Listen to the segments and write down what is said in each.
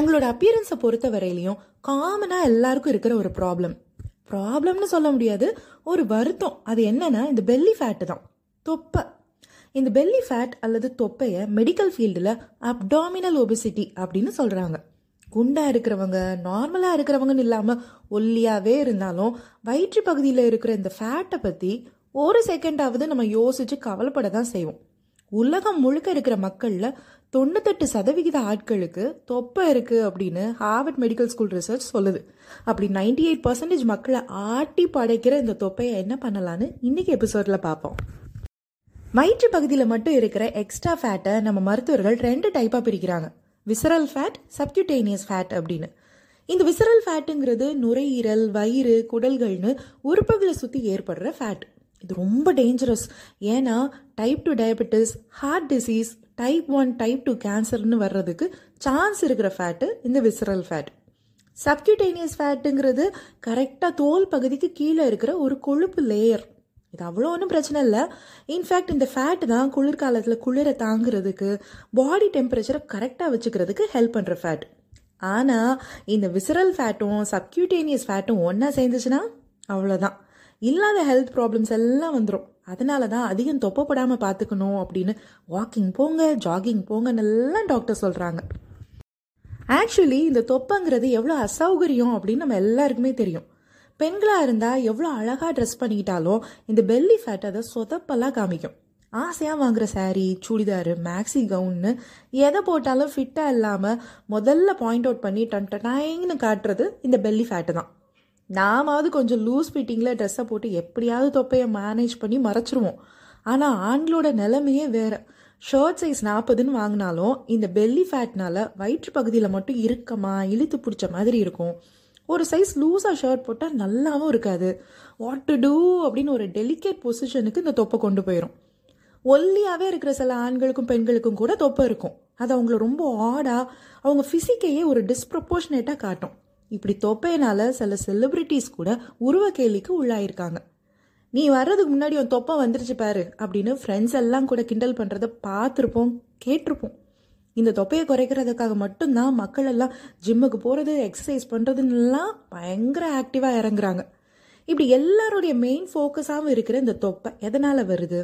தங்களோட அப்பியரன்ஸை பொறுத்த வரையிலையும் காமனாக எல்லாருக்கும் இருக்கிற ஒரு ப்ராப்ளம் ப்ராப்ளம்னு சொல்ல முடியாது ஒரு வருத்தம். அது என்னன்னா இந்த பெல்லி ஃபேட்டு தான். தொப்பை. இந்த பெல்லி ஃபேட் அல்லது தொப்பையை மெடிக்கல் ஃபீல்டில் அப்டாமினல் ஒபிசிட்டி அப்படின்னு சொல்கிறாங்க குண்டாக இருக்கிறவங்க நார்மலாக இருக்கிறவங்கன்னு இல்லாமல் ஒல்லியாகவே இருந்தாலும் வயிற்று பகுதியில் இருக்கிற இந்த ஃபேட்டை பற்றி ஒரு செகண்டாவது நம்ம யோசிச்சு கவலைப்பட தான் செய்வோம். உலகம் முழுக்க இருக்கிற மக்களில் தொண்ணூத்தெட்டு சதவிகித ஆட்களுக்கு தொப்பை இருக்குது அப்படின்னு ஹார்வர்ட் மெடிக்கல் ஸ்கூல் ரிசர்ச் சொல்லுது. அப்படி நைன்டி எயிட் பர்சன்டேஜ் மக்களை ஆட்டி படைக்கிற இந்த தொப்பையை என்ன பண்ணலான்னு இன்னைக்கு எபிசோடில் பார்ப்போம். வயிற்று பகுதியில் மட்டும் இருக்கிற எக்ஸ்ட்ரா ஃபேட்டை நம்ம மருத்துவர்கள் ரெண்டு டைப்பாக பிரிக்கிறாங்க. விசரல் ஃபேட் சப்கியூட்டேனியஸ் ஃபேட் அப்படின்னு. இந்த விசரல் ஃபேட்டுங்கிறது நுரையீரல் வயிறு குடல்கள்னு உறுப்புகளை சுற்றி ஏற்படுற ஃபேட் இது ரொம்ப டேஞ்சரஸ் ஏன்னா type two diabetes heart disease type one type two கேன்சர்னு வர்றதுக்கு சான்ஸ் இருக்கிற ஃபேட்டு இந்த விசரல் ஃபேட் சப்கியூட்டேனியஸ் ஃபேட்டுங்கிறது கரெக்டாக தோல் பகுதிக்கு கீழே இருக்கிற ஒரு கொழுப்பு லேயர் இது அவ்வளோ ஒன்றும் பிரச்சனை இல்லை. இன்ஃபேக்ட் இந்த ஃபேட் தான் குளிர்காலத்தில் குளிரை தாங்கிறதுக்கு பாடி டெம்பரேச்சரை கரெக்டாக வச்சுக்கிறதுக்கு ஹெல்ப் பண்ணுற ஃபேட் ஆனால் இந்த விசரல் ஃபேட்டும் சப்கியூட்டேனியஸ் ஃபேட்டும் ஒன்றா சேர்ந்துச்சுன்னா அவ்வளோதான் இல்லாத ஹெல்த் ப்ராப்ளம்ஸ் எல்லாம் வந்துடும் அதனால தான் அதிகம் தொப்பப்படாமல் பார்த்துக்கணும் அப்படின்னு வாக்கிங் போங்க ஜாகிங் போங்கன்னு எல்லாம் டாக்டர் சொல்கிறாங்க ஆக்சுவலி இந்த தொப்பைங்கிறது எவ்வளோ அசௌகரியம் அப்படின்னு நம்ம எல்லாருக்குமே தெரியும். பெண்களாக இருந்தால் எவ்வளோ அழகாக ட்ரெஸ் பண்ணிக்கிட்டாலும் இந்த பெல்லி ஃபேட் அதை சொதப்பெல்லாம் காமிக்கும். ஆசையாக வாங்குற சாரீ சுடிதாரு மேக்ஸி கவுன்னு எதை போட்டாலும் ஃபிட்டாக இல்லாமல் முதல்ல பாயிண்ட் அவுட் பண்ணி டன் டனாயின்னு காட்டுறது இந்த பெல்லி ஃபேட்டு தான். நாமாவது கொஞ்சம் லூஸ் ஃபிட்டிங்கில் ட்ரெஸ்ஸை போட்டு எப்படியாவது தொப்பையை மேனேஜ் பண்ணி மறைச்சிருவோம். ஆனால் ஆண்களோட நிலைமையே வேறு. ஷர்ட் சைஸ் நாற்பதுன்னு வாங்கினாலும் இந்த பெல்லி ஃபேட்னால வயிற்று பகுதியில் மட்டும் இறுக்கமா இழுத்து பிடிச்ச மாதிரி இருக்கும். ஒரு சைஸ் லூஸாக ஷர்ட் போட்டால் நல்லாவும் இருக்காது. வாட் டு டூ அப்படின்னு ஒரு டெலிகேட் பொசிஷனுக்கு இந்த தொப்பை கொண்டு போயிடும் ஒல்லியாகவே இருக்கிற சில ஆண்களுக்கும் பெண்களுக்கும் கூட தொப்பை இருக்கும். அது அவங்கள ரொம்ப ஆடாக அவங்க ஃபிசிக்கையே ஒரு டிஸ்ப்ரப்போர்ஷனேட்டாக காட்டும். இப்படி தொப்பையினால சில செலிபிரிட்டிஸ் கூட உருவ கேலிக்கு உள்ளாயிருக்காங்க. நீ வர்றதுக்கு முன்னாடி உன் தொப்பை வந்துருச்சு பாரு அப்படின்னு ஃப்ரெண்ட்ஸ் எல்லாம் கூட கிண்டல் பண்ணுறத பார்த்துருப்போம் கேட்டிருப்போம். இந்த தொப்பையை குறைக்கிறதுக்காக மட்டும்தான் மக்கள் எல்லாம் ஜிம்முக்கு போகிறது எக்ஸசைஸ் பண்ணுறதுன்னெல்லாம் பயங்கர ஆக்டிவாக இறங்குறாங்க. இப்படி எல்லாருடைய மெயின் ஃபோக்கஸாகவும் இருக்கிற இந்த தொப்பை எதனால் வருது?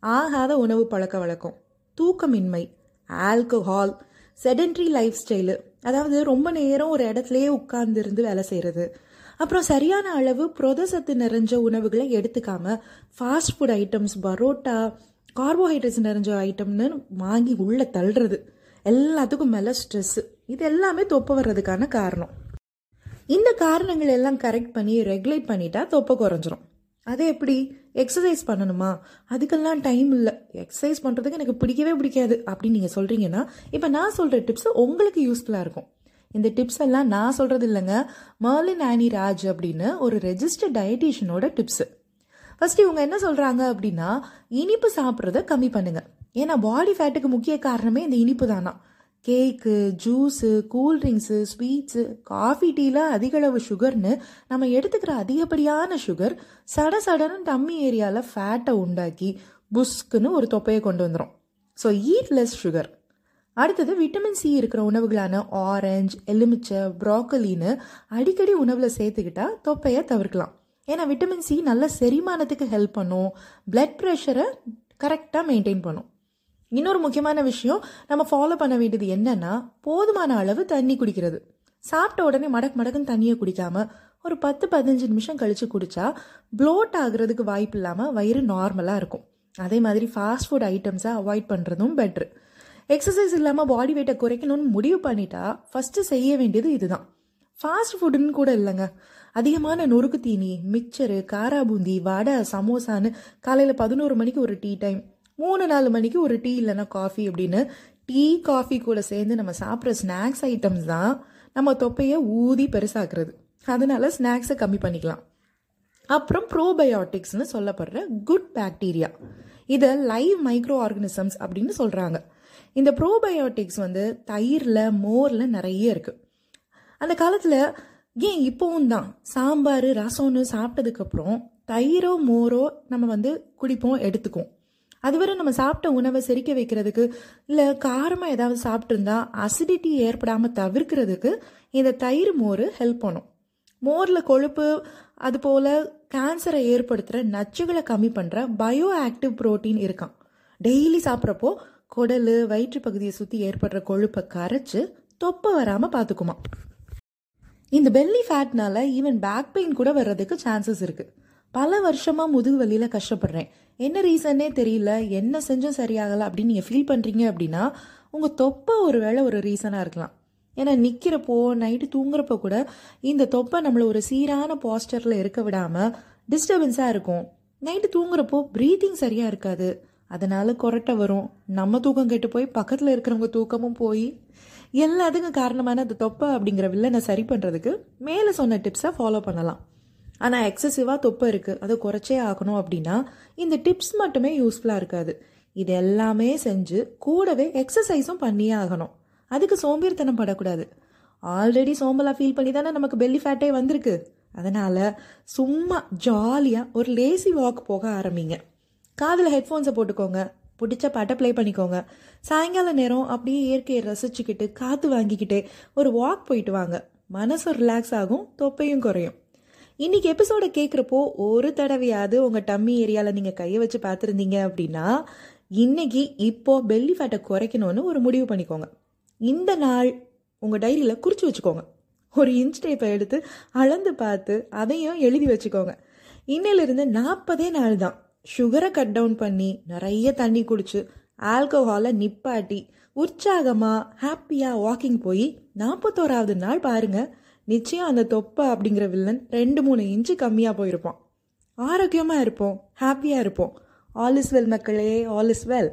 ஆகாத உணவு பழக்க வழக்கம் தூக்கமின்மை ஆல்கஹால் செடன்ட்ரி லைஃப் ஸ்டைலு அதாவது ரொம்ப நேரம் ஒரு இடத்துலையே உட்கார்ந்துருந்து வேலை செய்கிறது அப்புறம் சரியான அளவு புரதசத்து நிறைஞ்ச உணவுகளை எடுத்துக்காம fast food items parotta carbohydrates நிறைஞ்ச ஐட்டம்னு வாங்கி உள்ள தள்ளுறது. எல்லாத்துக்கும் மேலே ஸ்ட்ரெஸ்ஸு இது எல்லாமே தொப்பை வர்றதுக்கான காரணம். இந்த காரணங்கள் எல்லாம் கரெக்ட் பண்ணி ரெகுலேட் பண்ணிட்டா தொப்பை குறைஞ்சிரும். அது எப்படி? எக்ஸசைஸ் பண்ணணுமா? அதுக்கெல்லாம் டைம் இல்லை. எக்ஸசைஸ் பண்ணுறதுக்கு எனக்கு பிடிக்கவே பிடிக்காது. அப்படின்னு நீங்கள் சொல்கிறீங்கன்னா இப்போ நான் சொல்கிற டிப்ஸ் உங்களுக்கு யூஸ்ஃபுல்லாக இருக்கும். இந்த டிப்ஸ் எல்லாம் நான் சொல்கிறது இல்லைங்க. மர்லின் ஆனி ராஜ் அப்படின்னு ஒரு ரெஜிஸ்டர்ட் டயட்டீஷியனோட டிப்ஸு ஃபர்ஸ்ட் இவங்க என்ன சொல்கிறாங்க அப்படின்னா இனிப்பு சாப்பிட்றத கம்மி பண்ணுங்கள் ஏன்னா பாடி ஃபேட்டுக்கு முக்கிய காரணமே இந்த இனிப்பு தானா. Cake juice cool drinks sweets coffee டீயில் அதிகளவு சுகர்னு நம்ம எடுத்துக்கிற அதிகப்படியான சுகர் சட சடன்னு டம்மி ஏரியாவில் ஃபேட்டை உண்டாக்கி புஸ்க்குன்னு ஒரு தொப்பையை கொண்டு வந்துடும் ஸோ ஈட் லெஸ் சுகர் அடுத்தது விட்டமின் சி இருக்கிற உணவுகளான ஆரஞ்சு எலுமிச்சை ப்ராக்கலின்னு அடிக்கடி உணவில் சேர்த்துக்கிட்டா தொப்பையை தவிர்க்கலாம். ஏன்னா விட்டமின் சி நல்ல செரிமானத்துக்கு ஹெல்ப் பண்ணும் பிளட் ப்ரெஷரை கரெக்டாக மெயின்டைன் பண்ணும். இன்னொரு முக்கியமான விஷயம் நம்ம ஃபாலோ பண்ண வேண்டியது என்னன்னா போதுமான அளவு தண்ணி குடிக்கிறது. சாப்பிட்ட உடனே மடக்கு மடக்குன்னு தண்ணியை குடிக்காம ஒரு பத்து பதினஞ்சு நிமிஷம் கழிச்சு குடிச்சா ப்ளோட் ஆகுறதுக்கு வாய்ப்பு இல்லாமல் வயிறு நார்மலாக இருக்கும். அதே மாதிரி ஃபாஸ்ட் ஃபுட் ஐட்டம்ஸை அவாய்ட் பண்ணுறதும் பெட்ரு எக்ஸசைஸ் இல்லாமல் பாடி வெயிட்டை குறைக்கணும்னு முடிவு பண்ணிட்டா ஃபஸ்ட்டு செய்ய வேண்டியது இதுதான். ஃபாஸ்ட் ஃபுட்டுன்னு கூட இல்லைங்க. அதிகமான நொறுக்கு தீனி மிக்சரு காராபூந்தி வடை சமோசான்னு காலையில் பதினோரு மணிக்கு ஒரு டீ டைம் மூணு நாலு மணிக்கு ஒரு டீ இல்லைன்னா காஃபி அப்படின்னு டீ காஃபி கூட சேர்ந்து நம்ம சாப்பிட்ற ஸ்நாக்ஸ் ஐட்டம்ஸ் தான் நம்ம தொப்பையை ஊதி பெருசாக்குறது. அதனால ஸ்நாக்ஸை கம்மி பண்ணிக்கலாம். அப்புறம் ப்ரோபயோட்டிக்ஸ்னு சொல்லப்படுற குட் பாக்டீரியா இதை லைவ் மைக்ரோ ஆர்கனிசம்ஸ் அப்படின்னு சொல்கிறாங்க இந்த ப்ரோபயோட்டிக்ஸ் வந்து தயிரில் மோரில் நிறைய இருக்குது அந்த காலத்தில் ஏன் இப்போவும் தான் சாம்பார் ரசம்னு சாப்பிட்டதுக்கப்புறம் தயிரோ மோரோ நம்ம வந்து குடிப்போம் எடுத்துக்குவோம். அதுவரை நம்ம சாப்பிட்ட உணவை செரிக்க வைக்கிறதுக்கு இல்லை காரமாக ஏதாவது சாப்பிட்ருந்தா அசிடிட்டி ஏற்படாமல் தவிர்க்கிறதுக்கு இந்த தயிர் மோர் ஹெல்ப் பண்ணும். மோரில் கொழுப்பு அதுபோல் கேன்சரை ஏற்படுத்துகிற நச்சுகளை கம்மி பண்ணுற பயோ ஆக்டிவ் புரோட்டீன் இருக்கான் டெய்லி சாப்பிட்றப்போ குடல் வயிற்று பகுதியை சுற்றி ஏற்படுற கொழுப்பை கரைச்சி தொப்பை வராமல் பார்த்துக்குமா இந்த பெல்லி ஃபேட்னால ஈவன் பேக் பெயின் கூட வர்றதுக்கு சான்சஸ் இருக்குது பல வருஷமாக முதுகு வலியில் கஷ்டப்படுறேன். என்ன ரீசன்னே தெரியல. என்ன செஞ்சும் சரியாகலை அப்படின்னு நீங்கள் ஃபீல் பண்ணுறீங்க அப்படின்னா உங்கள் தொப்பை ஒரு வேளை ஒரு ரீசனாக இருக்கலாம். ஏன்னா நிற்கிறப்போ நைட்டு தூங்குறப்போ கூட இந்த தொப்பை நம்மளை ஒரு சீரான பாஸ்டரில் இருக்க விடாமல் டிஸ்டர்பன்ஸாக இருக்கும். நைட்டு தூங்குறப்போ ப்ரீத்திங் சரியாக இருக்காது. அதனால கொரட்டை வரும். நம்ம தூக்கம் கெட்டு போய் பக்கத்தில் இருக்கிறவங்க தூக்கமும் போய் எல்லாத்துக்கும் காரணமான அந்த தொப்பை அப்படிங்கிற வில்லனை சரி பண்ணுறதுக்கு மேலே சொன்ன டிப்ஸை ஃபாலோ பண்ணலாம். ஆனால் எக்ஸசிவாக தொப்பை இருக்குது அதை குறைச்சே ஆகணும் அப்படின்னா இந்த டிப்ஸ் மட்டுமே யூஸ்ஃபுல்லாக இருக்காது. இது எல்லாமே செஞ்சு கூடவே எக்ஸசைஸும் பண்ணியே ஆகணும். அதுக்கு சோம்பேறித்தனம் படக்கூடாது. ஆல்ரெடி சோம்பலாக ஃபீல் பண்ணி தானே நமக்கு பெல்லி ஃபேட்டே வந்திருக்கு. அதனால் சும்மா ஜாலியாக ஒரு லேசி வாக் போக ஆரம்பிங்க. காதில் ஹெட்ஃபோன்ஸை போட்டுக்கோங்க. பிடிச்ச பாட்டை ப்ளே பண்ணிக்கோங்க. சாயங்கால நேரம் அப்படியே இயற்கையை ரசிச்சுக்கிட்டு காற்று வாங்கிக்கிட்டே ஒரு வாக் போயிட்டு வாங்க. மனசும் ரிலாக்ஸ் ஆகும் தொப்பையும் குறையும். இன்னைக்கு எபிசோடை கேட்குறப்போ ஒரு தடவையாவது உங்கள் டம்மி ஏரியாவில் நீங்கள் கையை வச்சு பார்த்துருந்தீங்க அப்படின்னா இன்னைக்கு இப்போ பெல்லி ஃபேட்டை குறைக்கணும்னு ஒரு முடிவு பண்ணிக்கோங்க. இந்த நாள் உங்கள் டைரியில் குறித்து வச்சுக்கோங்க. ஒரு இன்ச் டேப்பை எடுத்து அளந்து பார்த்து அதையும் எழுதி வச்சுக்கோங்க. இன்னையிலிருந்து நாற்பதே நாள் தான். சுகரை கட் டவுன் பண்ணி நிறைய தண்ணி குடிச்சு ஆல்கஹாலை நிப்பாட்டி உற்சாகமாக ஹாப்பியாக வாக்கிங் போய் நாற்பத்தோராவது நாள் பாருங்கள் நிச்சயம் அந்த தொப்பை அப்படிங்கிற வில்லன் ரெண்டு மூணு இன்ச்சு கம்மியாக போயிருப்பான். ஆரோக்கியமாக இருப்போம் ஹாப்பியாக இருப்போம். ஆல் இஸ் வெல் மக்களே ஆல் இஸ் வெல்